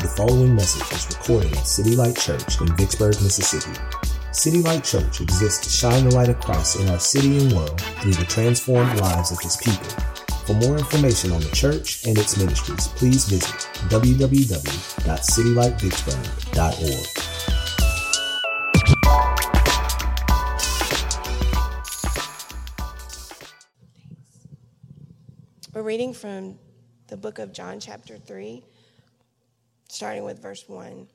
The following message was recorded at City Light Church in Vicksburg, Mississippi. City Light Church exists to shine the light of Christ in our city and world through the transformed lives of His people. For more information on the church and its ministries, please visit www.citylightvicksburg.org. reading from the book of John, chapter 3, starting with verse 1.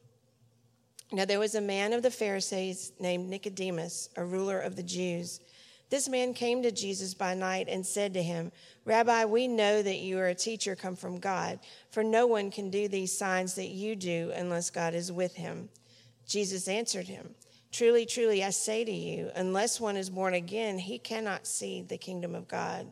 Now, there was a man of the Pharisees named Nicodemus, a ruler of the Jews. This man came to Jesus by night and said to him, Rabbi, we know that you are a teacher come from God, for no one can do these signs that you do unless God is with him. Jesus answered him, Truly, truly, I say to you, unless one is born again, he cannot see the kingdom of God.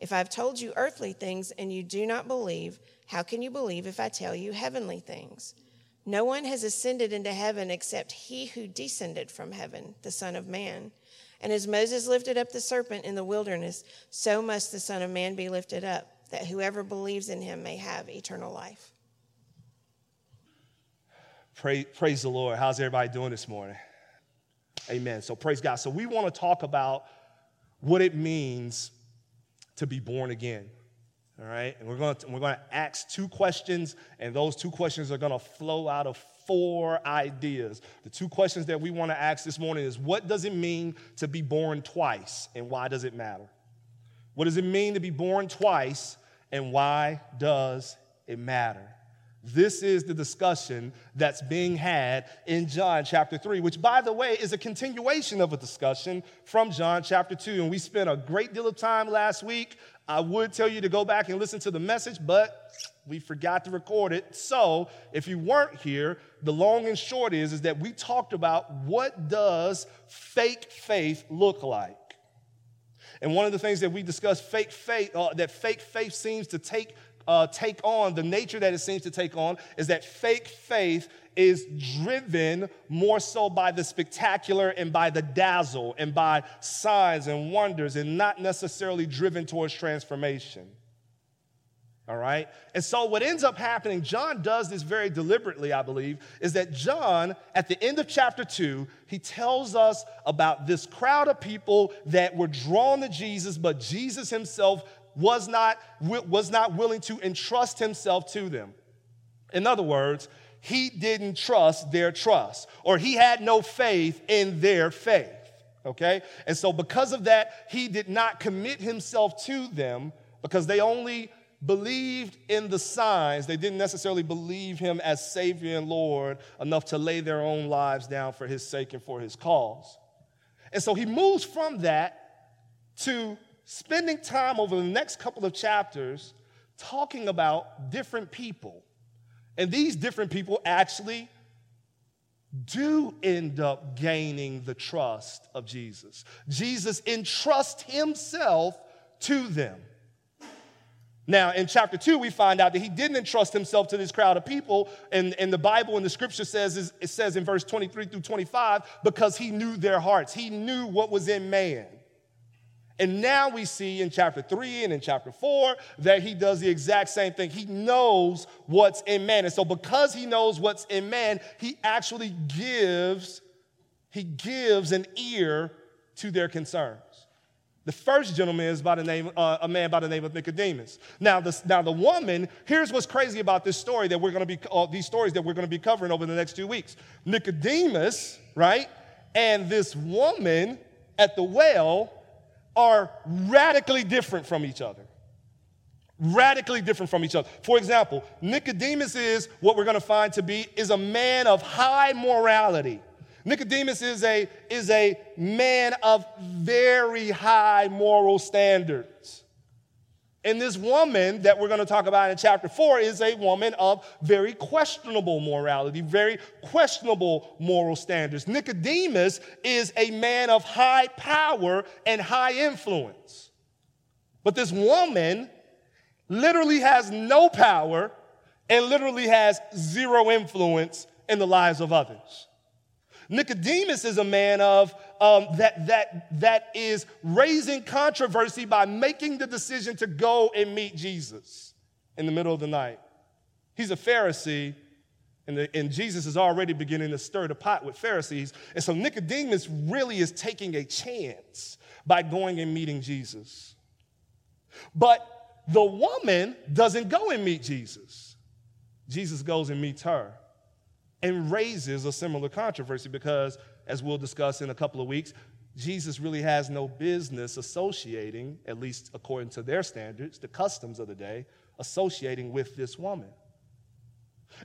If I have told you earthly things and you do not believe, how can you believe if I tell you heavenly things? No one has ascended into heaven except he who descended from heaven, the Son of Man. And as Moses lifted up the serpent in the wilderness, so must the Son of Man be lifted up, that whoever believes in him may have eternal life. Praise, praise the Lord. How's everybody doing this morning? Amen. So, praise God. So, we want to talk about what it means to be born again. All right? And we're going to, we're going to ask two questions, and those two questions are going to flow out of four ideas. The two questions that we want to ask this morning is what does it mean to be born twice, and why does it matter? What does it mean to be born twice, and why does it matter? This is the discussion that's being had in John chapter 3, which, by the way, is a continuation of a discussion from John chapter 2. And we spent a great deal of time last week. I would tell you to go back and listen to the message, but we forgot to record it. So, if you weren't here, the long and short is, is that we talked about what does fake faith look like. And one of the things that we discussed, fake faith, uh, that fake faith seems to take uh, take on, the nature that it seems to take on, is that fake faith is driven more so by the spectacular and by the dazzle and by signs and wonders and not necessarily driven towards transformation. All right? And so, what ends up happening, John does this very deliberately, I believe, is that John, at the end of chapter two, he tells us about this crowd of people that were drawn to Jesus, but Jesus himself was not, was not willing to entrust himself to them. In other words, he didn't trust their trust, or he had no faith in their faith. Okay? And so, because of that, he did not commit himself to them because they only believed in the signs. They didn't necessarily believe him as Savior and Lord enough to lay their own lives down for his sake and for his cause. And so he moves from that to spending time over the next couple of chapters talking about different people. And these different people actually do end up gaining the trust of Jesus. Jesus entrusts himself to them. Now, in chapter 2, we find out that he didn't entrust himself to this crowd of people. And, and the Bible and the scripture says, it says in verse 23 through 25, because he knew their hearts. He knew what was in man. And now we see in chapter three and in chapter four that he does the exact same thing. He knows what's in man. And so because he knows what's in man, he actually gives, he gives an ear to their concerns. The first gentleman is by the name, uh, a man by the name of Nicodemus. Now, now the woman, here's what's crazy about this story that we're going to be, uh, these stories that we're going to be covering over the next two weeks. Nicodemus, right, and this woman at the well are radically different from each other. Radically different from each other. For example, Nicodemus is what we're going to find to be is a man of high morality. Nicodemus is a, is a man of very high moral standards. And this woman that we're going to talk about in chapter four is a woman of very questionable morality, very questionable moral standards. Nicodemus is a man of high power and high influence. But this woman literally has no power and literally has zero influence in the lives of others. Nicodemus is a man of um, that, that, that is raising controversy by making the decision to go and meet Jesus in the middle of the night. He's a Pharisee, and, the, and Jesus is already beginning to stir the pot with Pharisees. And so Nicodemus really is taking a chance by going and meeting Jesus. But the woman doesn't go and meet Jesus. Jesus goes and meets her and raises a similar controversy because, as we'll discuss in a couple of weeks, Jesus really has no business associating, at least according to their standards, the customs of the day, associating with this woman.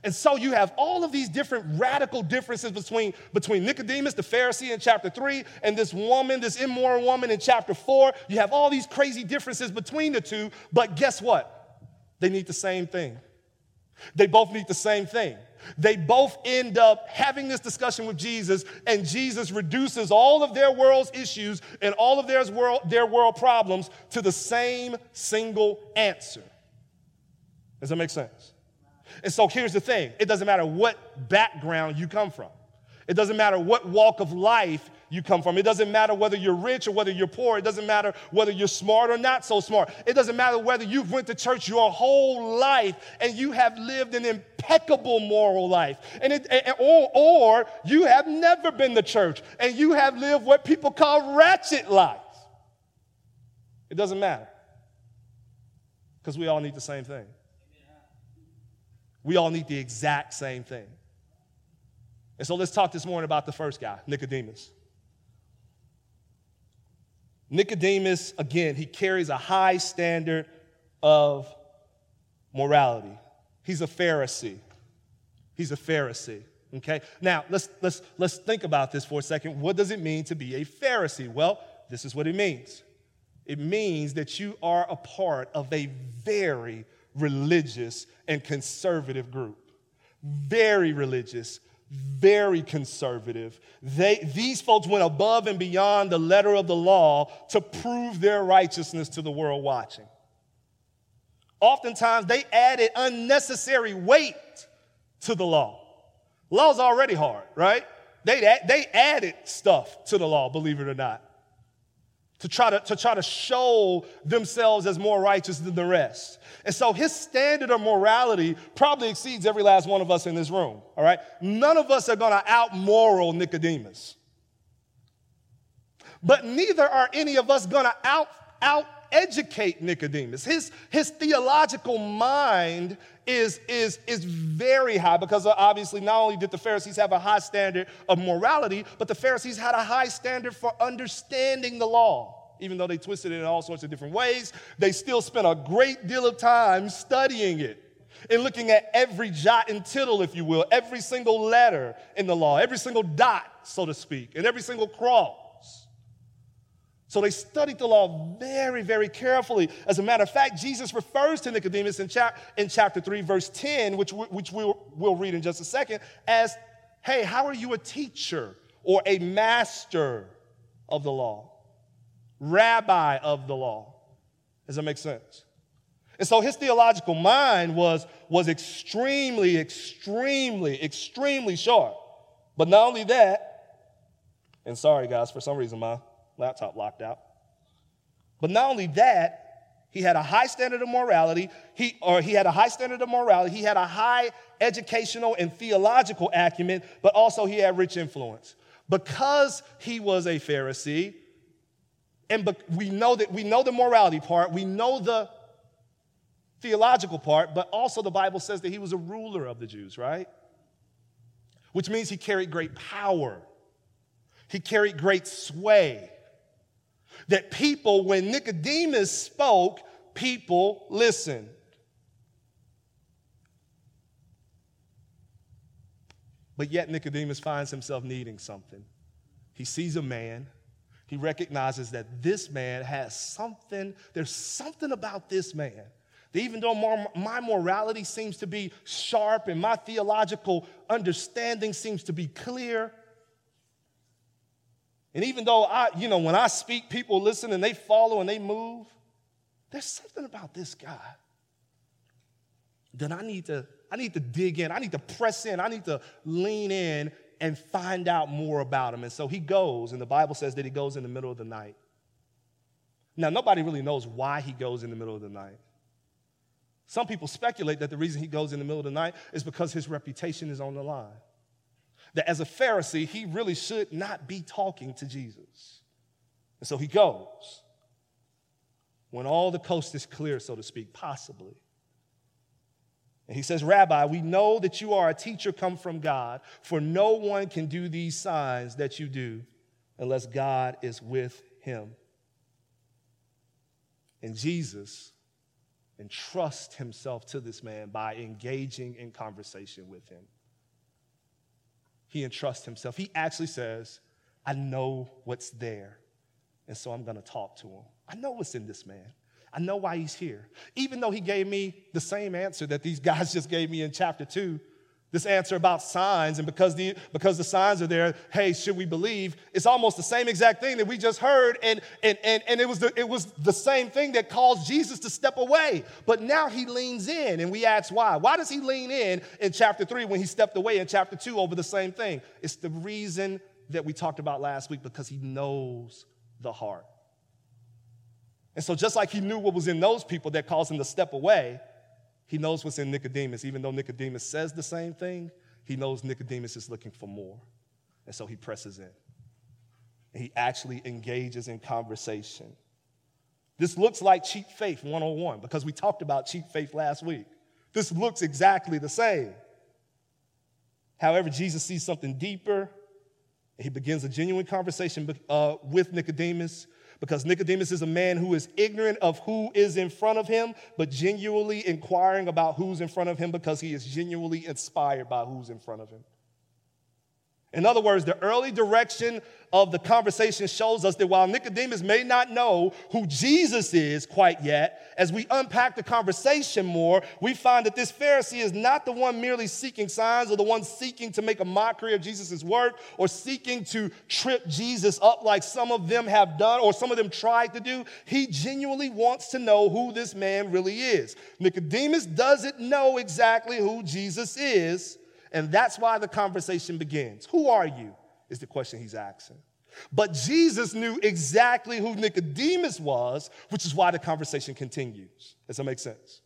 And so you have all of these different radical differences between, between Nicodemus, the Pharisee in chapter three, and this woman, this immoral woman in chapter four. You have all these crazy differences between the two, but guess what? They need the same thing. They both need the same thing. They both end up having this discussion with Jesus, and Jesus reduces all of their world's issues and all of their world, their world problems to the same single answer. Does that make sense? And so here's the thing it doesn't matter what background you come from, it doesn't matter what walk of life you come from. It doesn't matter whether you're rich or whether you're poor. It doesn't matter whether you're smart or not so smart. It doesn't matter whether you've went to church your whole life and you have lived an impeccable moral life, and it, or, or you have never been to church and you have lived what people call ratchet life. It doesn't matter because we all need the same thing. We all need the exact same thing. And so let's talk this morning about the first guy, Nicodemus. Nicodemus, again, he carries a high standard of morality. He's a Pharisee. He's a Pharisee. Okay? Now, let's, let's, let's think about this for a second. What does it mean to be a Pharisee? Well, this is what it means it means that you are a part of a very religious and conservative group. Very religious, very conservative. They, these folks went above and beyond the letter of the law to prove their righteousness to the world watching. Oftentimes, they added unnecessary weight to the law. Law's already hard, right? They, they added stuff to the law, believe it or not to try to, to try to show themselves as more righteous than the rest. And so his standard of morality probably exceeds every last one of us in this room, all right? None of us are gonna out moral Nicodemus. But neither are any of us gonna out, out educate Nicodemus. His, his theological mind is, is, is very high because uh, obviously not only did the Pharisees have a high standard of morality, but the Pharisees had a high standard for understanding the law. Even though they twisted it in all sorts of different ways, they still spent a great deal of time studying it and looking at every jot and tittle, if you will, every single letter in the law, every single dot, so to speak, and every single cross. So they studied the law very, very carefully. As a matter of fact, Jesus refers to Nicodemus in, chap- in chapter 3, verse 10, which, which we'll, we'll read in just a second, as, hey, how are you a teacher or a master of the law? Rabbi of the law. Does that make sense? And so his theological mind was, was extremely, extremely, extremely sharp. But not only that, and sorry guys, for some reason my laptop locked out. But not only that, he had a high standard of morality, he, or he had a high standard of morality, he had a high educational and theological acumen, but also he had rich influence. Because he was a Pharisee, And we know that we know the morality part, we know the theological part, but also the Bible says that he was a ruler of the Jews, right? Which means he carried great power. He carried great sway. That people, when Nicodemus spoke, people listened. But yet Nicodemus finds himself needing something. He sees a man. He recognizes that this man has something, there's something about this man. That even though my morality seems to be sharp and my theological understanding seems to be clear, and even though I, you know, when I speak, people listen and they follow and they move, there's something about this guy that I need to I need to dig in. I need to press in. I need to lean in and find out more about him. And so he goes, and the Bible says that he goes in the middle of the night. Now, nobody really knows why he goes in the middle of the night. Some people speculate that the reason he goes in the middle of the night is because his reputation is on the line. That as a Pharisee, he really should not be talking to Jesus. And so he goes when all the coast is clear, so to speak, possibly. And he says, Rabbi, we know that you are a teacher come from God, for no one can do these signs that you do unless God is with him. And Jesus entrusts himself to this man by engaging in conversation with him. He entrusts himself. He actually says, I know what's there, and so I'm to talk to him. I know what's in this man. I know why he's here. Even though he gave me the same answer that these guys just gave me in chapter two, this answer about signs, and because the, because the signs are there, hey, should we believe? It's almost the same exact thing that we just heard, and, and, and, and it, was the, it was the same thing that caused Jesus to step away. But now he leans in, and we ask why. Why does he lean in in chapter three when he stepped away in chapter two over the same thing? It's the reason that we talked about last week because he knows the heart. And so, just like he knew what was in those people that caused him to step away, he knows what's in Nicodemus. Even though Nicodemus says the same thing, he knows Nicodemus is looking for more. And so he presses in. And he actually engages in conversation. This looks like cheap faith 101 because we talked about cheap faith last week. This looks exactly the same. However, Jesus sees something deeper. And he begins a genuine conversation uh, with Nicodemus because Nicodemus is a man who is ignorant of who is in front of him, but genuinely inquiring about who's in front of him because he is genuinely inspired by who's in front of him. In other words, the early direction of the conversation shows us that while Nicodemus may not know who Jesus is quite yet, as we unpack the conversation more, we find that this Pharisee is not the one merely seeking signs or the one seeking to make a mockery of Jesus' work or seeking to trip Jesus up like some of them have done or some of them tried to do. He genuinely wants to know who this man really is. Nicodemus doesn't know exactly who Jesus is. And that's why the conversation begins. Who are you? Is the question he's asking. But Jesus knew exactly who Nicodemus was, which is why the conversation continues. Does that make sense?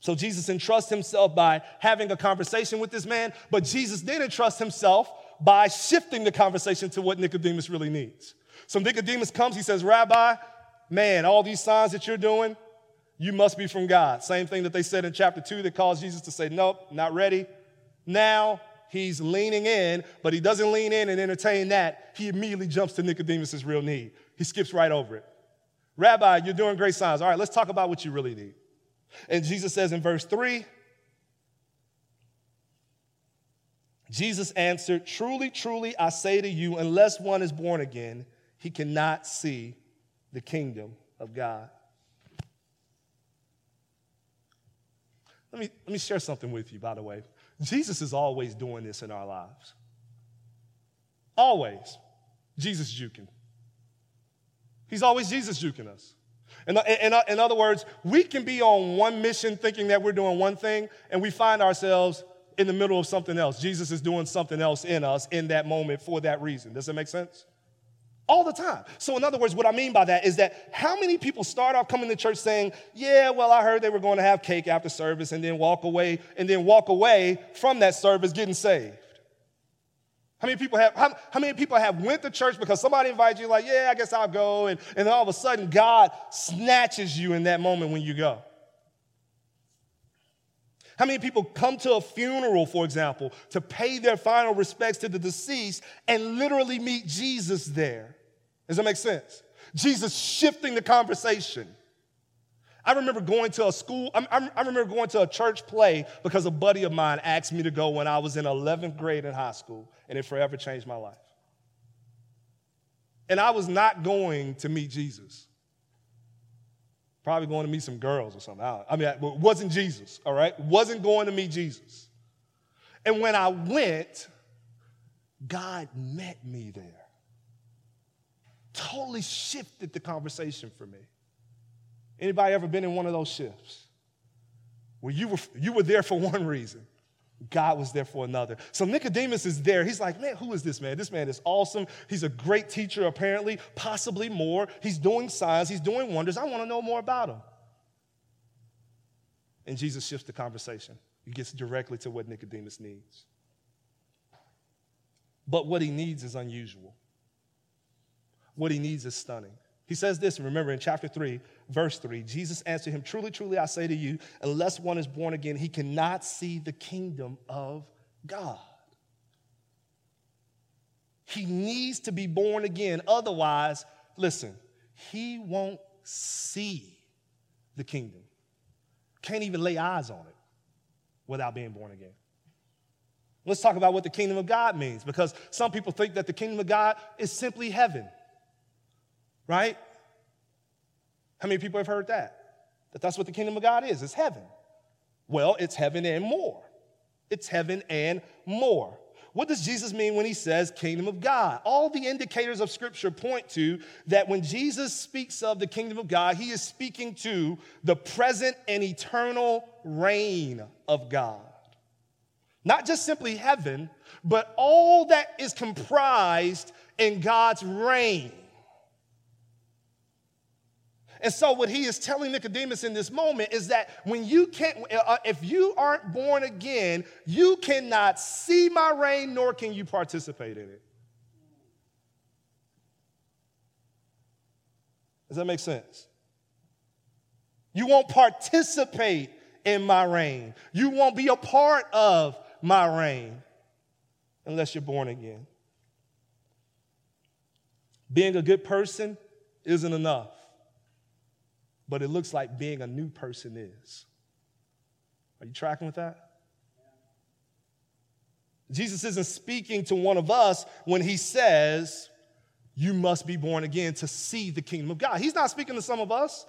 So Jesus entrusts himself by having a conversation with this man, but Jesus then entrusts himself by shifting the conversation to what Nicodemus really needs. So Nicodemus comes, he says, Rabbi, man, all these signs that you're doing, you must be from God. Same thing that they said in chapter 2 that caused Jesus to say, Nope, not ready. Now he's leaning in, but he doesn't lean in and entertain that. He immediately jumps to Nicodemus' real need. He skips right over it. Rabbi, you're doing great signs. All right, let's talk about what you really need. And Jesus says in verse 3 Jesus answered, Truly, truly, I say to you, unless one is born again, he cannot see the kingdom of God. Let me, let me share something with you, by the way. Jesus is always doing this in our lives. Always. Jesus juking. He's always Jesus juking us. In, in, in, other words, we can be on one mission thinking that we're doing one thing, and we find ourselves in the middle of something else. Jesus is doing something else in us in that moment for that reason. Does that make sense? All the time. So, in other words, what I mean by that is that how many people start off coming to church saying, Yeah, well, I heard they were going to have cake after service and then walk away and then walk away from that service getting saved? How many people have how, how, many people have went to church because somebody invited you, like, yeah, I guess I'll go, and, and then all of a sudden God snatches you in that moment when you go? How many people come to a funeral, for example, to pay their final respects to the deceased and literally meet Jesus there? Does that make sense? Jesus shifting the conversation. I remember going to a school, I, I, remember going to a church play because a buddy of mine asked me to go when I was in 11th grade in high school, and it forever changed my life. And I was not going to meet Jesus. Probably going to meet some girls or something. I, mean, it wasn't Jesus, all right? Wasn't going to meet Jesus. And when I went, God met me there. Totally shifted the conversation for me. Anybody ever been in one of those shifts? Where you were, you were there for one reason. God was there for another. So Nicodemus is there. He's like, man, who is this man? This man is awesome. He's a great teacher, apparently, possibly more. He's doing signs, he's doing wonders. I want to know more about him. And Jesus shifts the conversation. He gets directly to what Nicodemus needs. But what he needs is unusual. What he needs is stunning. He says this, and remember in chapter 3, verse 3, Jesus answered him, Truly, truly, I say to you, unless one is born again, he cannot see the kingdom of God. He needs to be born again. Otherwise, listen, he won't see the kingdom. Can't even lay eyes on it without being born again. Let's talk about what the kingdom of God means because some people think that the kingdom of God is simply heaven right? How many people have heard that? That that's what the kingdom of God is, it's heaven. Well, it's heaven and more. It's heaven and more. What does Jesus mean when he says kingdom of God? All the indicators of scripture point to that when Jesus speaks of the kingdom of God, he is speaking to the present and eternal reign of God. Not just simply heaven, but all that is comprised in God's reign. And so, what he is telling Nicodemus in this moment is that when you can't, uh, if you aren't born again, you cannot see my reign, nor can you participate in it. Does that make sense? You won't participate in my reign. You won't be a part of my reign unless you're born again. Being a good person isn't enough but it looks like being a new person is. Are you tracking with that? Jesus isn't speaking to one of us when he says, You must be born again to see the kingdom of God. He's not speaking to some of us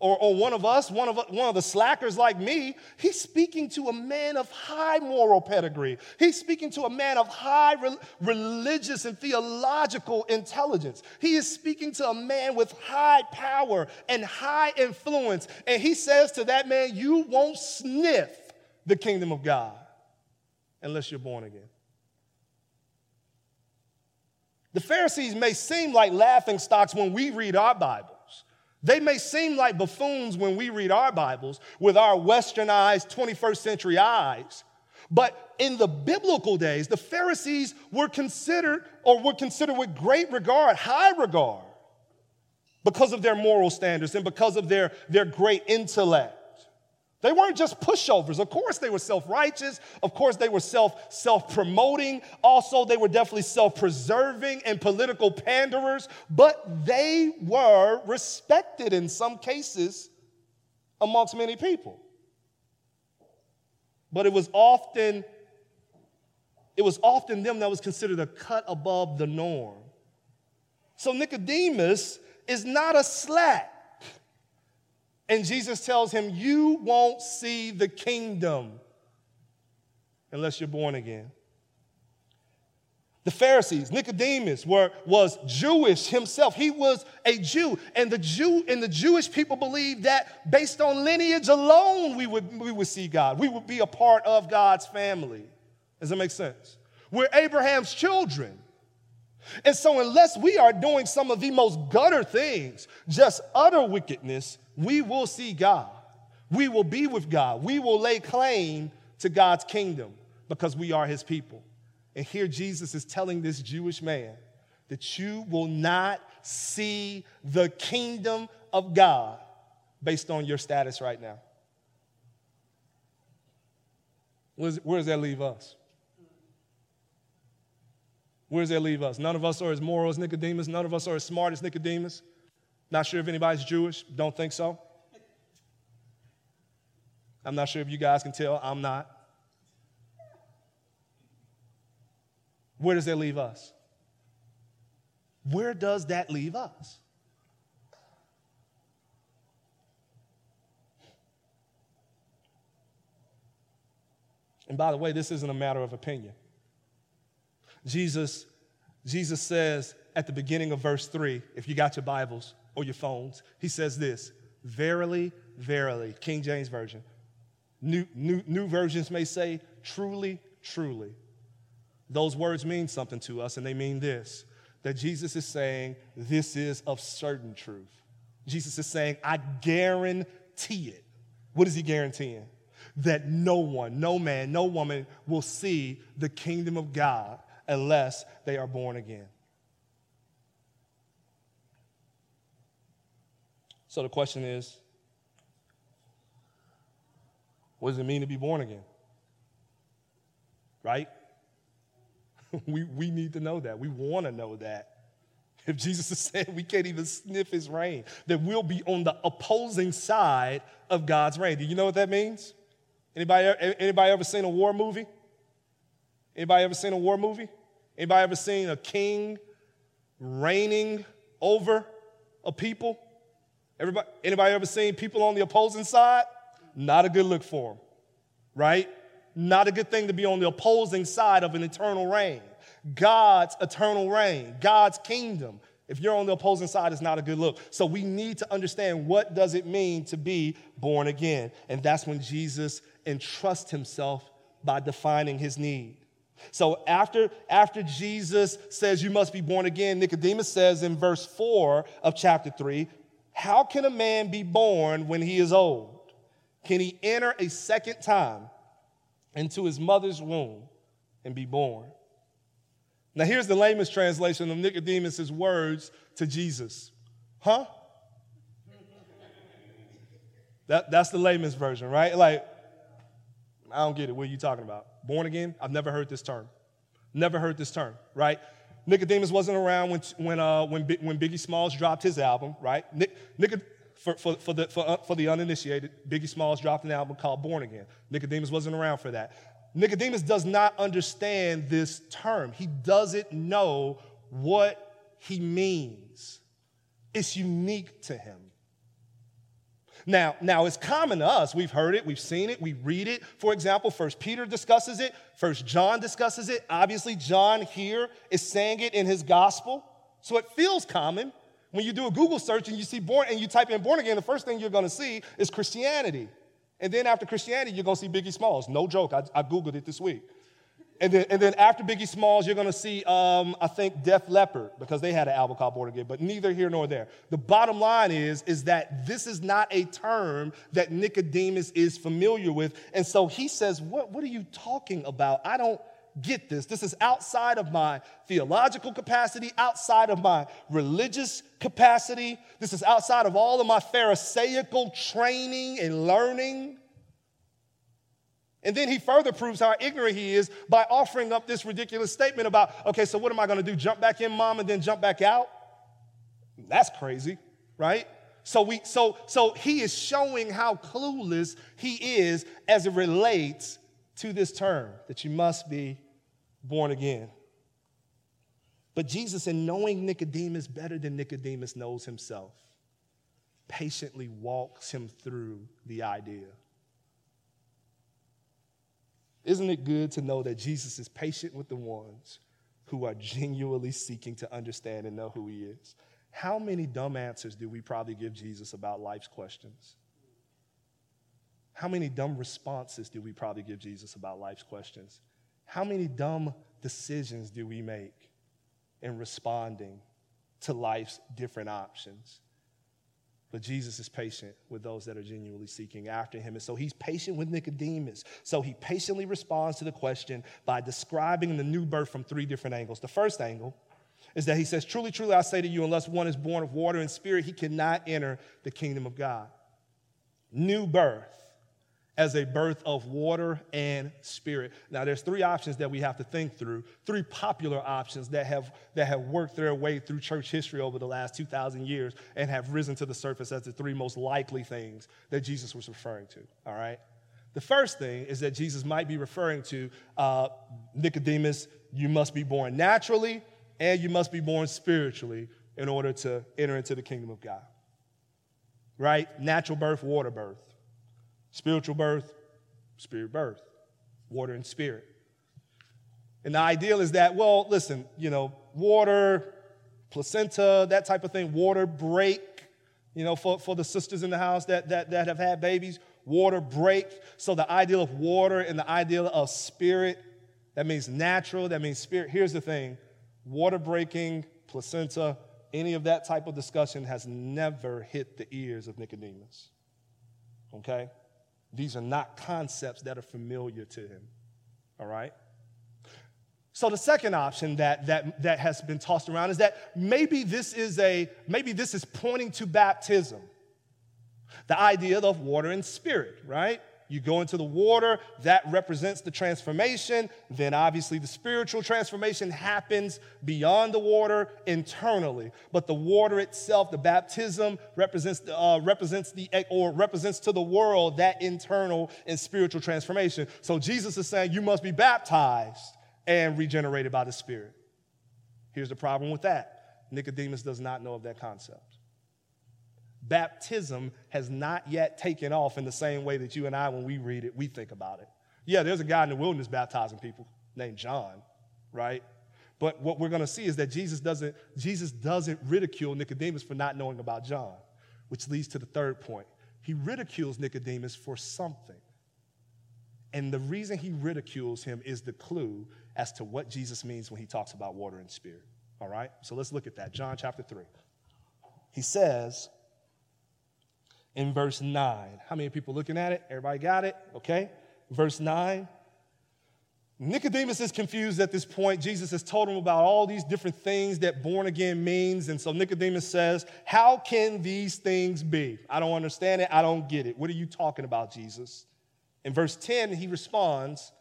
or, or one of us, one of, one of the slackers like me, he's speaking to a man of high moral pedigree. He's speaking to a man of high re- religious and theological intelligence. He is speaking to a man with high power and high influence. And he says to that man, You won't sniff the kingdom of God unless you're born again. The Pharisees may seem like laughing stocks when we read our Bible. They may seem like buffoons when we read our Bibles with our westernized 21st century eyes. But in the biblical days, the Pharisees were considered or were considered with great regard, high regard, because of their moral standards and because of their, their great intellect. They weren't just pushovers. Of course, they were self righteous. Of course, they were self self promoting. Also, they were definitely self preserving and political panderers, but they were respected in some cases amongst many people. But it was often it was often them that was considered a cut above the norm. So Nicodemus is not a slack. And Jesus tells him, You won't see the kingdom unless you're born again. The Pharisees, Nicodemus, were, was Jewish himself. He was a Jew. And the Jew and the Jewish people believed that based on lineage alone, we would, we would see God. We would be a part of God's family. Does that make sense? We're Abraham's children. And so, unless we are doing some of the most gutter things, just utter wickedness, we will see God. We will be with God. We will lay claim to God's kingdom because we are his people. And here Jesus is telling this Jewish man that you will not see the kingdom of God based on your status right now. Where does, that leave us? Where does that leave us? None of us are as moral as Nicodemus. None of us are as smart as Nicodemus. Not sure if anybody's Jewish. Don't think so. I'm not sure if you guys can tell. I'm not. Where does that leave us? Where does that leave us? And by the way, this isn't a matter of opinion. Jesus, Jesus says at the beginning of verse 3, if you got your Bibles or your phones, he says this Verily, verily, King James Version. New, new, new versions may say, truly, truly. Those words mean something to us, and they mean this that Jesus is saying, This is of certain truth. Jesus is saying, I guarantee it. What is he guaranteeing? That no one, no man, no woman will see the kingdom of God unless they are born again. So the question is what does it mean to be born again? Right? we, we need to know that. We want to know that. If Jesus is saying we can't even sniff his reign, that we'll be on the opposing side of God's reign. Do you know what that means? Anybody, anybody ever seen a war movie? Anybody ever seen a war movie? Anybody ever seen a king reigning over a people? Everybody, anybody ever seen people on the opposing side? Not a good look for them, right? Not a good thing to be on the opposing side of an eternal reign. God's eternal reign, God's kingdom. If you're on the opposing side, it's not a good look. So we need to understand what does it mean to be born again. And that's when Jesus entrusts himself by defining his need. So after, after Jesus says you must be born again, Nicodemus says in verse 4 of chapter 3, how can a man be born when he is old? Can he enter a second time into his mother's womb and be born? Now, here's the layman's translation of Nicodemus' words to Jesus. Huh? That, that's the layman's version, right? Like, I don't get it. What are you talking about? Born again? I've never heard this term. Never heard this term, right? Nicodemus wasn't around when, when, uh, when, when Biggie Smalls dropped his album, right? For, for, for, the, for, uh, for the uninitiated, Biggie Smalls dropped an album called Born Again. Nicodemus wasn't around for that. Nicodemus does not understand this term. He doesn't know what he means. It's unique to him. Now, now it's common to us. We've heard it, we've seen it, we read it. For example, First Peter discusses it, First John discusses it. Obviously, John here is saying it in his gospel. So it feels common. When you do a Google search and you see born and you type in born again, the first thing you're to see is Christianity. And then after Christianity, you're to see Biggie Smalls. No joke, I, I Googled it this week. And then, and then after Biggie Smalls, you're going to see, um, I think, Def Leppard, because they had an album called Born Again, but neither here nor there. The bottom line is, is that this is not a term that Nicodemus is familiar with. And so he says, what, what are you talking about? I don't get this. This is outside of my theological capacity, outside of my religious capacity. This is outside of all of my Pharisaical training and learning. And then he further proves how ignorant he is by offering up this ridiculous statement about, okay, so what am I to do? Jump back in, mom, and then jump back out? That's crazy, right? So we so so he is showing how clueless he is as it relates to this term that you must be born again. But Jesus, in knowing Nicodemus better than Nicodemus knows himself, patiently walks him through the idea. Isn't it good to know that Jesus is patient with the ones who are genuinely seeking to understand and know who he is? How many dumb answers do we probably give Jesus about life's questions? How many dumb responses do we probably give Jesus about life's questions? How many dumb decisions do we make in responding to life's different options? But Jesus is patient with those that are genuinely seeking after him. And so he's patient with Nicodemus. So he patiently responds to the question by describing the new birth from three different angles. The first angle is that he says, Truly, truly, I say to you, unless one is born of water and spirit, he cannot enter the kingdom of God. New birth as a birth of water and spirit. Now, there's three options that we have to think through, three popular options that have, that have worked their way through church history over the last 2,000 years and have risen to the surface as the three most likely things that Jesus was referring to, all right? The first thing is that Jesus might be referring to uh, Nicodemus, you must be born naturally and you must be born spiritually in order to enter into the kingdom of God. Right? Natural birth, water birth. Spiritual birth, spirit birth, water and spirit. And the ideal is that, well, listen, you know, water, placenta, that type of thing, water break, you know, for, for the sisters in the house that, that, that have had babies, water break. So the ideal of water and the ideal of spirit, that means natural, that means spirit. Here's the thing water breaking, placenta, any of that type of discussion has never hit the ears of Nicodemus. Okay? These are not concepts that are familiar to him. All right? So the second option that, that, that has been tossed around is that maybe this is a maybe this is pointing to baptism. The idea of water and spirit, right? You go into the water, that represents the transformation. Then, obviously, the spiritual transformation happens beyond the water internally. But the water itself, the baptism, represents, uh, represents the or represents to the world that internal and spiritual transformation. So Jesus is saying you must be baptized and regenerated by the Spirit. Here's the problem with that: Nicodemus does not know of that concept baptism has not yet taken off in the same way that you and I, when we read it, we think about it. Yeah, there's a guy in the wilderness baptizing people named John, right? But what we're going to see is that Jesus doesn't, Jesus doesn't ridicule Nicodemus for not knowing about John, which leads to the third point. He ridicules Nicodemus for something. And the reason he ridicules him is the clue as to what Jesus means when he talks about water and spirit. All right? So let's look at that. John chapter 3. He says, in verse 9. How many people looking at it? Everybody got it? Okay. Verse 9. Nicodemus is confused at this point. Jesus has told him about all these different things that born again means. And so Nicodemus says, How can these things be? I don't understand it. I don't get it. What are you talking about, Jesus? In verse 10, he responds,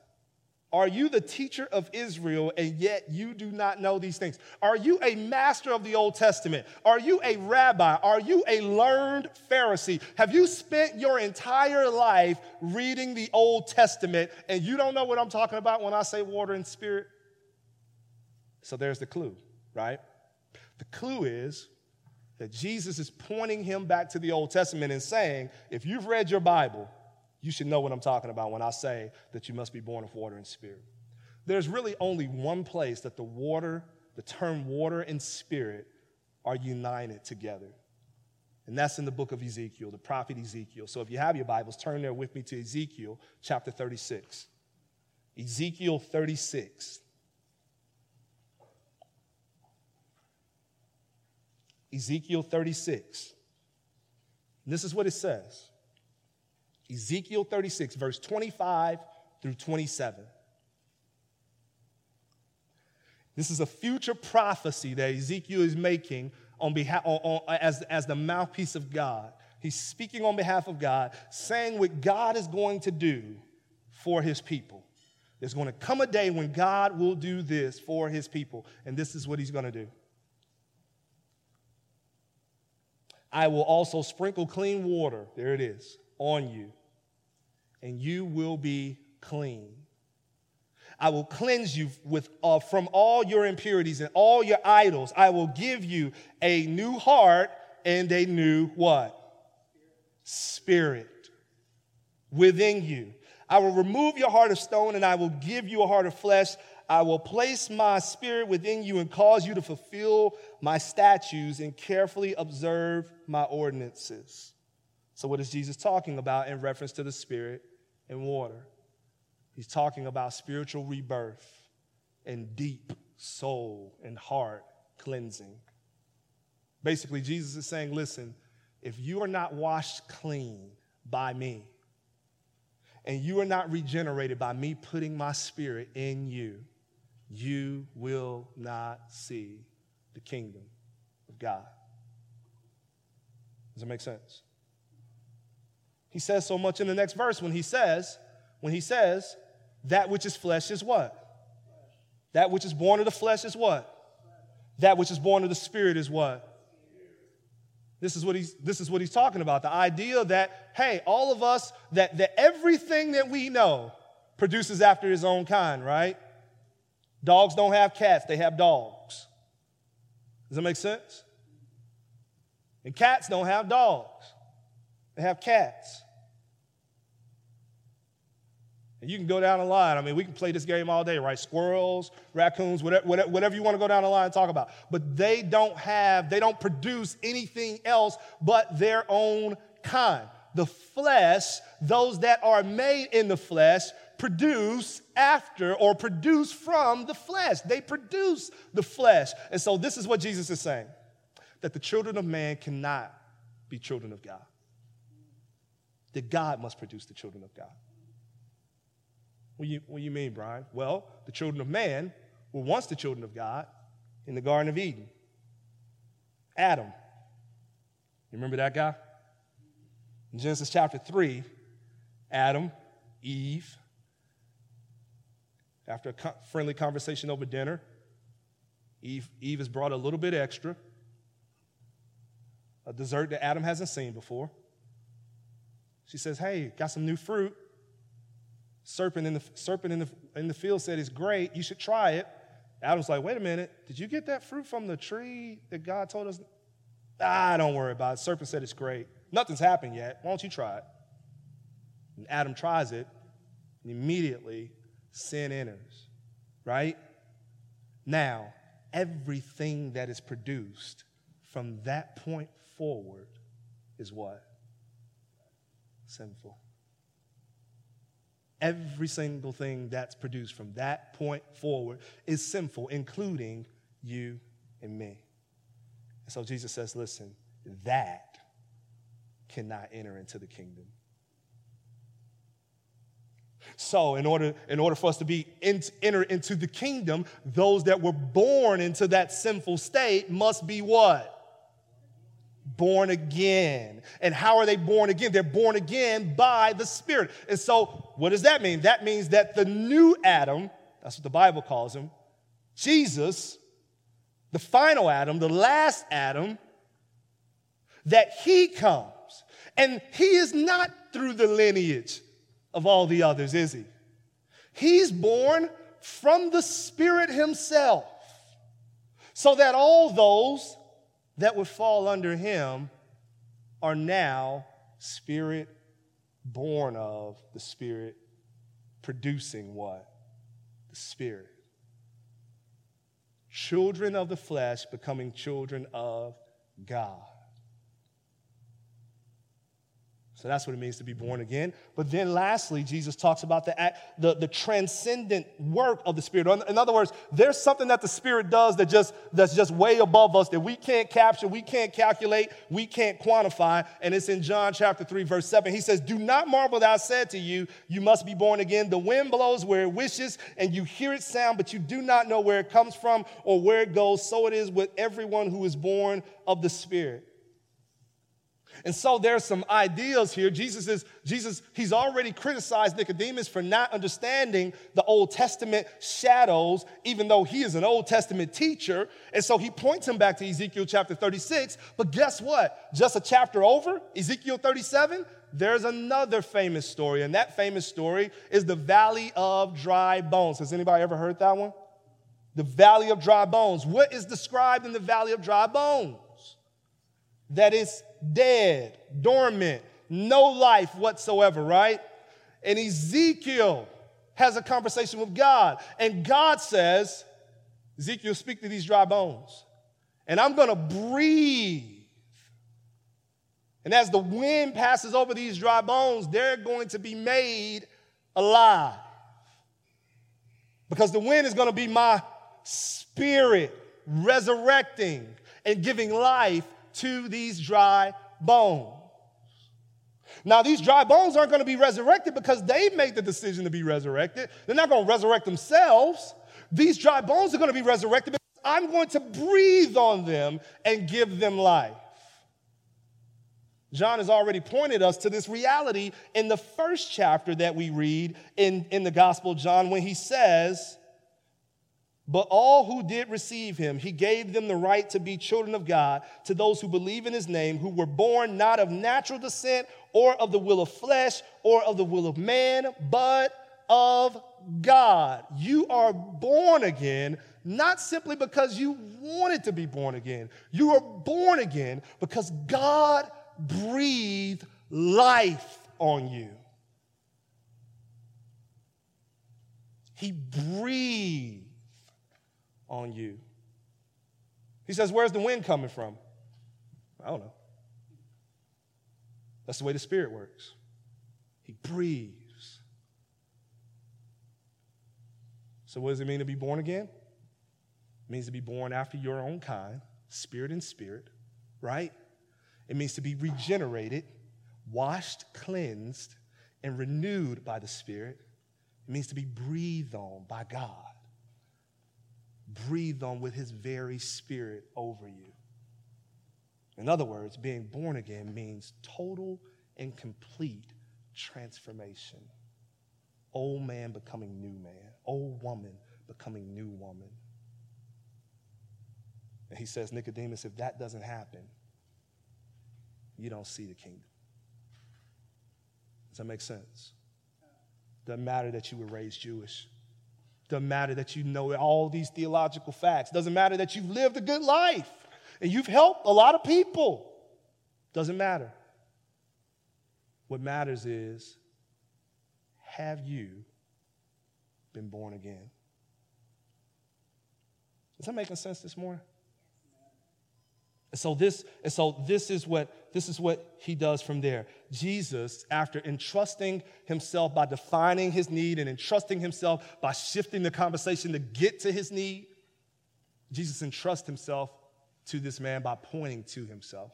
are you the teacher of Israel and yet you do not know these things? Are you a master of the Old Testament? Are you a rabbi? Are you a learned Pharisee? Have you spent your entire life reading the Old Testament and you don't know what I'm talking about when I say water and spirit? So there's the clue, right? The clue is that Jesus is pointing him back to the Old Testament and saying, if you've read your Bible, you should know what I'm talking about when I say that you must be born of water and spirit. There's really only one place that the water, the term water and spirit, are united together. And that's in the book of Ezekiel, the prophet Ezekiel. So if you have your Bibles, turn there with me to Ezekiel chapter 36. Ezekiel 36. Ezekiel 36. And this is what it says. Ezekiel 36, verse 25 through 27. This is a future prophecy that Ezekiel is making on behalf, on, on, as, as the mouthpiece of God. He's speaking on behalf of God, saying what God is going to do for his people. There's going to come a day when God will do this for his people, and this is what he's going to do. I will also sprinkle clean water, there it is, on you, and you will be clean. I will cleanse you with, uh, from all your impurities and all your idols. I will give you a new heart and a new what? Spirit within you. I will remove your heart of stone and I will give you a heart of flesh. I will place my spirit within you and cause you to fulfill my statutes and carefully observe my ordinances. So, what is Jesus talking about in reference to the Spirit and water? He's talking about spiritual rebirth and deep soul and heart cleansing. Basically, Jesus is saying, listen, if you are not washed clean by me, and you are not regenerated by me putting my spirit in you, you will not see the kingdom of God. Does that make sense? He says so much in the next verse when he says, when he says, that which is flesh is what? That which is born of the flesh is what? That which is born of the spirit is what? This is what he's this is what he's talking about. The idea that, hey, all of us, that, that everything that we know produces after his own kind, right? Dogs don't have cats, they have dogs. Does that make sense? And cats don't have dogs, they have cats. And you can go down the line. I mean, we can play this game all day, right? Squirrels, raccoons, whatever, whatever you want to go down the line and talk about. But they don't have, they don't produce anything else but their own kind. The flesh, those that are made in the flesh, produce after or produce from the flesh. They produce the flesh. And so this is what Jesus is saying that the children of man cannot be children of God, that God must produce the children of God. What do you, what do you mean, Brian? Well, the children of man were once the children of God in the Garden of Eden. Adam. You remember that guy? In Genesis chapter 3, Adam, Eve, after a friendly conversation over dinner, Eve, Eve has brought a little bit extra, a dessert that Adam hasn't seen before. She says, Hey, got some new fruit serpent in the, serpent in the, in the field said, It's great, you should try it. Adam's like, Wait a minute, did you get that fruit from the tree that God told us? Ah, don't worry about it. Serpent said it's great. Nothing's happened yet. Why don't you try it? And Adam tries it, and immediately sin enters, right? Now, everything that is produced from that point forward is what? Sinful. Every single thing that's produced from that point forward is sinful, including you and me. And so Jesus says, listen, that cannot enter into the kingdom. So, in order, in order for us to be in, enter into the kingdom, those that were born into that sinful state must be what? Born again. And how are they born again? They're born again by the Spirit. And so, what does that mean? That means that the new Adam, that's what the Bible calls him, Jesus, the final Adam, the last Adam, that he comes. And he is not through the lineage of all the others, is he? He's born from the Spirit himself, so that all those that would fall under him are now spirit born of the spirit producing what? The spirit. Children of the flesh becoming children of God. So that's what it means to be born again. But then lastly, Jesus talks about the, the, the, transcendent work of the Spirit. In other words, there's something that the Spirit does that just, that's just way above us that we can't capture, we can't calculate, we can't quantify. And it's in John chapter 3, verse 7. He says, Do not marvel that I said to you, you must be born again. The wind blows where it wishes, and you hear it sound, but you do not know where it comes from or where it goes. So it is with everyone who is born of the Spirit. And so there's some ideas here. Jesus is, Jesus, he's already criticized Nicodemus for not understanding the Old Testament shadows, even though he is an Old Testament teacher. And so he points him back to Ezekiel chapter 36. But guess what? Just a chapter over, Ezekiel 37, there's another famous story. And that famous story is the Valley of Dry Bones. Has anybody ever heard that one? The Valley of Dry Bones. What is described in the Valley of Dry Bones? That is dead, dormant, no life whatsoever, right? And Ezekiel has a conversation with God, and God says, Ezekiel, speak to these dry bones, and I'm gonna breathe. And as the wind passes over these dry bones, they're going to be made alive. Because the wind is gonna be my spirit resurrecting and giving life to these dry bones. Now, these dry bones aren't going to be resurrected because they've made the decision to be resurrected. They're not going to resurrect themselves. These dry bones are going to be resurrected because I'm going to breathe on them and give them life. John has already pointed us to this reality in the first chapter that we read in, in the Gospel of John when he says, But all who did receive him, he gave them the right to be children of God, to those who believe in his name, who were born not of natural descent or of the will of flesh or of the will of man, but of God. You are born again not simply because you wanted to be born again. You are born again because God breathed life on you. He breathed on you. He says, Where's the wind coming from? I don't know. That's the way the Spirit works. He breathes. So, what does it mean to be born again? It means to be born after your own kind, spirit and spirit, right? It means to be regenerated, washed, cleansed, and renewed by the Spirit. It means to be breathed on by God, breathed on with His very Spirit over you. In other words, being born again means total and complete transformation. Old man becoming new man, old woman becoming new woman. And he says, Nicodemus, if that doesn't happen, you don't see the kingdom. Does that make sense? Doesn't matter that you were raised Jewish. Doesn't matter that you know all these theological facts. Doesn't matter that you've lived a good life and you've helped a lot of people. Doesn't matter. What matters is have you been born again? Is that making sense this morning? And so this, and so this is what this is what he does from there. Jesus, after entrusting himself by defining his need and entrusting himself by shifting the conversation to get to his need, Jesus entrusts himself to this man by pointing to himself.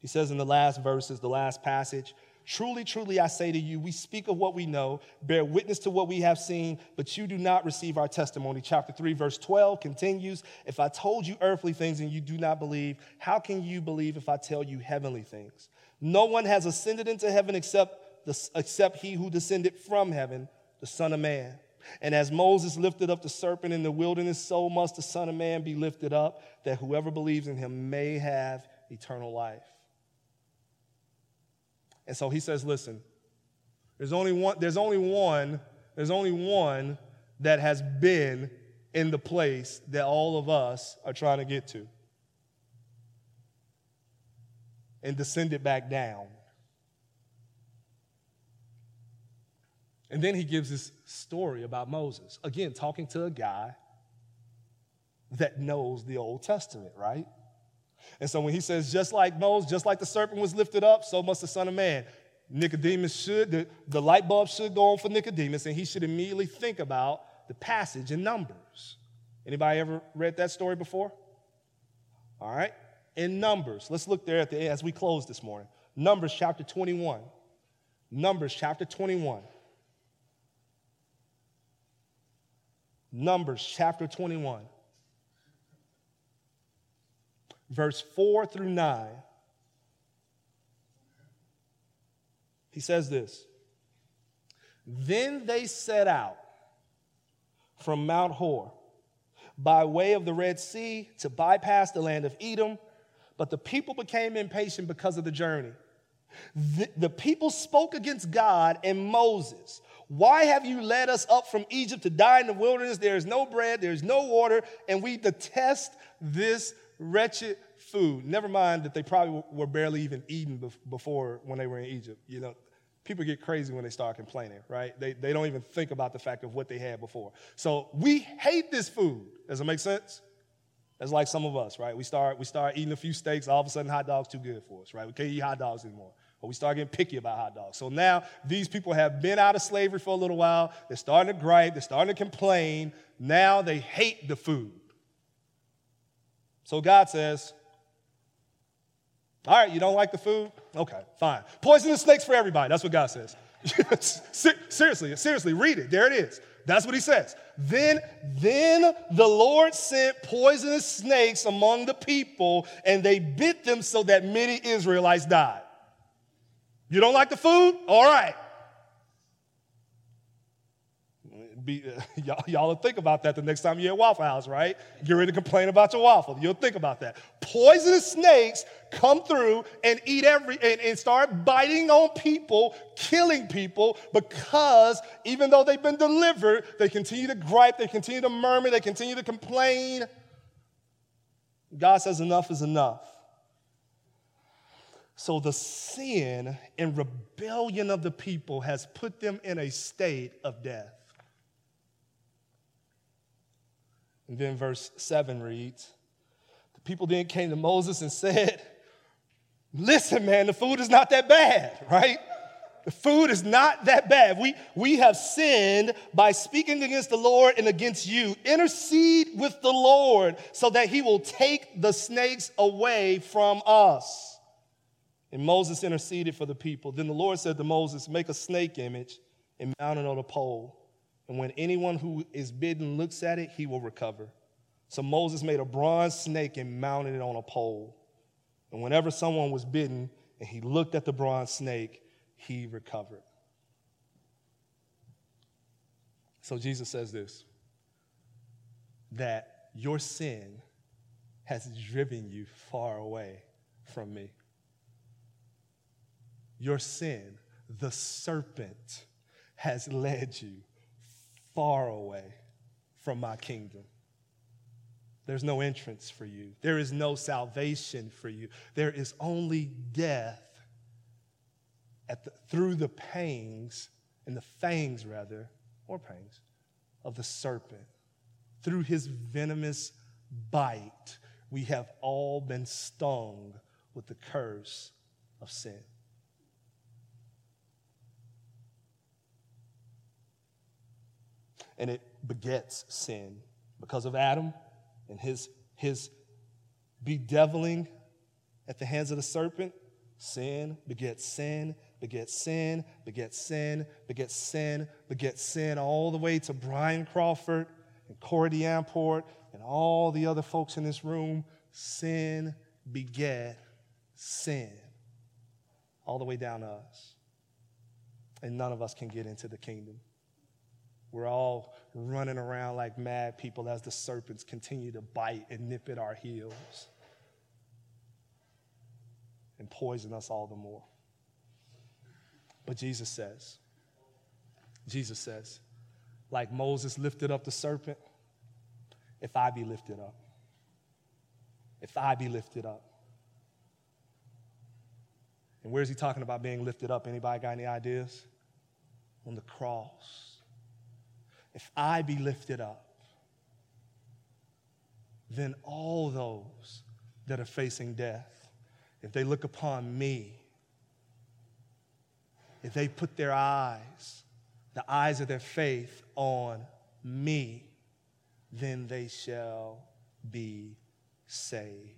He says in the last verses, the last passage, Truly, truly, I say to you, we speak of what we know, bear witness to what we have seen, but you do not receive our testimony. Chapter 3, verse 12 continues If I told you earthly things and you do not believe, how can you believe if I tell you heavenly things? No one has ascended into heaven except, the, except he who descended from heaven, the Son of Man. And as Moses lifted up the serpent in the wilderness, so must the Son of Man be lifted up, that whoever believes in him may have eternal life. And so he says, listen, there's only one, there's only one, there's only one that has been in the place that all of us are trying to get to. And descended back down. And then he gives this story about Moses. Again, talking to a guy that knows the Old Testament, right? And so when he says, just like Moses, just like the serpent was lifted up, so must the Son of Man. Nicodemus should, the, the light bulb should go on for Nicodemus, and he should immediately think about the passage in Numbers. Anybody ever read that story before? All right. In Numbers, let's look there at the as we close this morning. Numbers chapter 21. Numbers chapter 21. Numbers chapter 21 verse 4 through 9. He says this Then they set out from Mount Hor by way of the Red Sea to bypass the land of Edom, but the people became impatient because of the journey. The, the people spoke against God and Moses. Why have you led us up from Egypt to die in the wilderness? There is no bread, there is no water, and we detest this wretched food. Never mind that they probably were barely even eating before when they were in Egypt. You know, people get crazy when they start complaining, right? They, they don't even think about the fact of what they had before. So we hate this food. Does it make sense? That's like some of us, right? We start, we start eating a few steaks, all of a sudden hot dogs too good for us, right? We can't eat hot dogs anymore. Or we start getting picky about hot dogs. So now these people have been out of slavery for a little while. They're starting to gripe. They're starting to complain. Now they hate the food. So God says, All right, you don't like the food? Okay, fine. Poisonous snakes for everybody. That's what God says. seriously, seriously, read it. There it is. That's what he says. Then, then the Lord sent poisonous snakes among the people, and they bit them so that many Israelites died. You don't like the food? All right. Be, y'all, y'all will think about that the next time you're at Waffle House, right? Get ready to complain about your waffle. You'll think about that. Poisonous snakes come through and eat every and, and start biting on people, killing people, because even though they've been delivered, they continue to gripe, they continue to murmur, they continue to complain. God says enough is enough. So the sin and rebellion of the people has put them in a state of death. And then verse 7 reads The people then came to Moses and said, Listen, man, the food is not that bad, right? The food is not that bad. We, we have sinned by speaking against the Lord and against you. Intercede with the Lord so that he will take the snakes away from us. And Moses interceded for the people. Then the Lord said to Moses, Make a snake image and mount it on a pole. And when anyone who is bidden looks at it, he will recover. So Moses made a bronze snake and mounted it on a pole. And whenever someone was bitten and he looked at the bronze snake, he recovered. So Jesus says this that your sin has driven you far away from me. Your sin, the serpent, has led you far away from my kingdom. There's no entrance for you. There is no salvation for you. There is only death the, through the pangs and the fangs, rather, or pangs, of the serpent. Through his venomous bite, we have all been stung with the curse of sin. And it begets sin because of Adam and his, his bedeviling at the hands of the serpent. Sin begets sin, begets sin, begets sin, begets sin, begets sin, all the way to Brian Crawford and Corey Davenport and all the other folks in this room. Sin beget sin, all the way down to us. And none of us can get into the kingdom. We're all running around like mad people as the serpents continue to bite and nip at our heels and poison us all the more. But Jesus says, Jesus says, like Moses lifted up the serpent, if I be lifted up, if I be lifted up. And where's he talking about being lifted up? Anybody got any ideas? On the cross if I be lifted up, then all those that are facing death, if they look upon me, if they put their eyes, the eyes of their faith on me, then they shall be saved.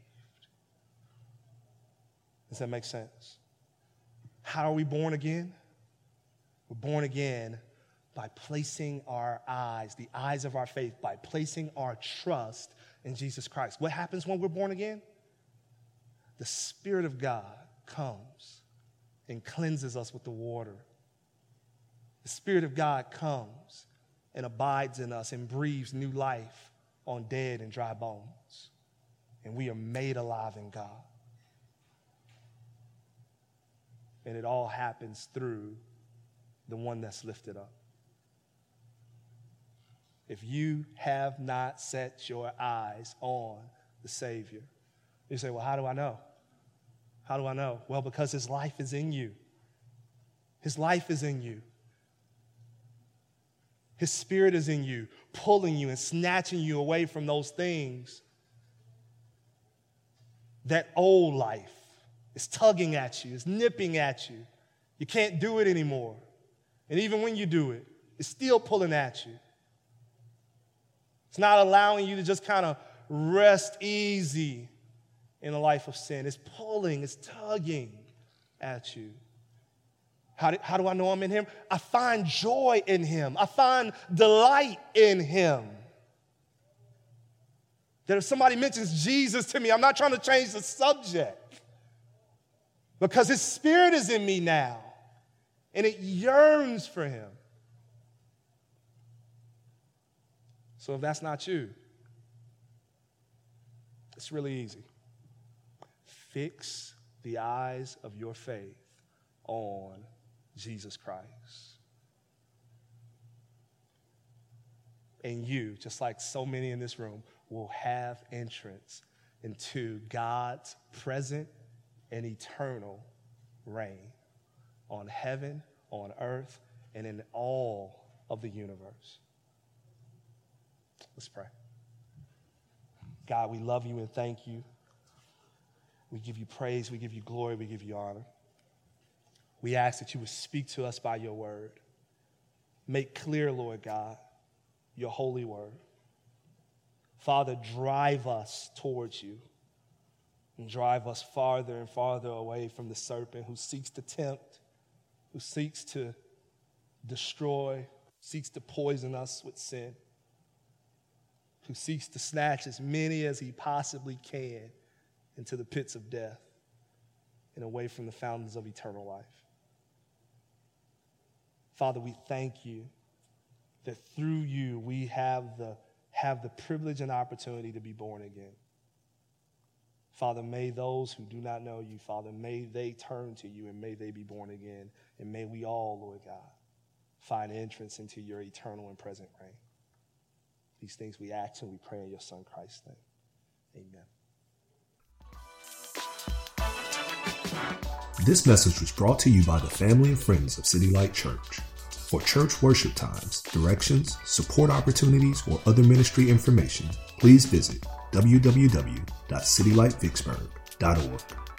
Does that make sense? How are we born again? We're born again by placing our eyes, the eyes of our faith, by placing our trust in Jesus Christ. What happens when we're born again? The Spirit of God comes and cleanses us with the water. The Spirit of God comes and abides in us and breathes new life on dead and dry bones. And we are made alive in God. And it all happens through the one that's lifted up if you have not set your eyes on the Savior. You say, Well, how do I know? How do I know? Well, because His life is in you. His life is in you. His Spirit is in you, pulling you and snatching you away from those things. That old life is tugging at you, is nipping at you. You can't do it anymore. And even when you do it, it's still pulling at you. It's not allowing you to just kind of rest easy in a life of sin. It's pulling, it's tugging at you. How do, how do I know I'm in Him? I find joy in Him, I find delight in Him. That if somebody mentions Jesus to me, I'm not trying to change the subject because His Spirit is in me now and it yearns for Him. So if that's not you, it's really easy. Fix the eyes of your faith on Jesus Christ. And you, just like so many in this room, will have entrance into God's present and eternal reign on heaven, on earth, and in all of the universe. Let's pray. God, we love you and thank you. We give you praise, we give you glory, we give you honor. We ask that you would speak to us by your word. Make clear, Lord God, your holy word. Father, drive us towards you and drive us farther and farther away from the serpent who seeks to tempt, who seeks to destroy, seeks to poison us with sin, who seeks to snatch as many as he possibly can into the pits of death and away from the fountains of eternal life. Father, we thank you that through you we have the, have the privilege and opportunity to be born again. Father, may those who do not know you, Father, may they turn to you and may they be born again. And may we all, Lord God, find entrance into your eternal and present reign. These things we ask and we pray in your Son Christ's name. Amen. This message was brought to you by the family and friends of City Light Church. For church worship times, directions, support opportunities, or other ministry information, please visit www.citylightvicksburg.org.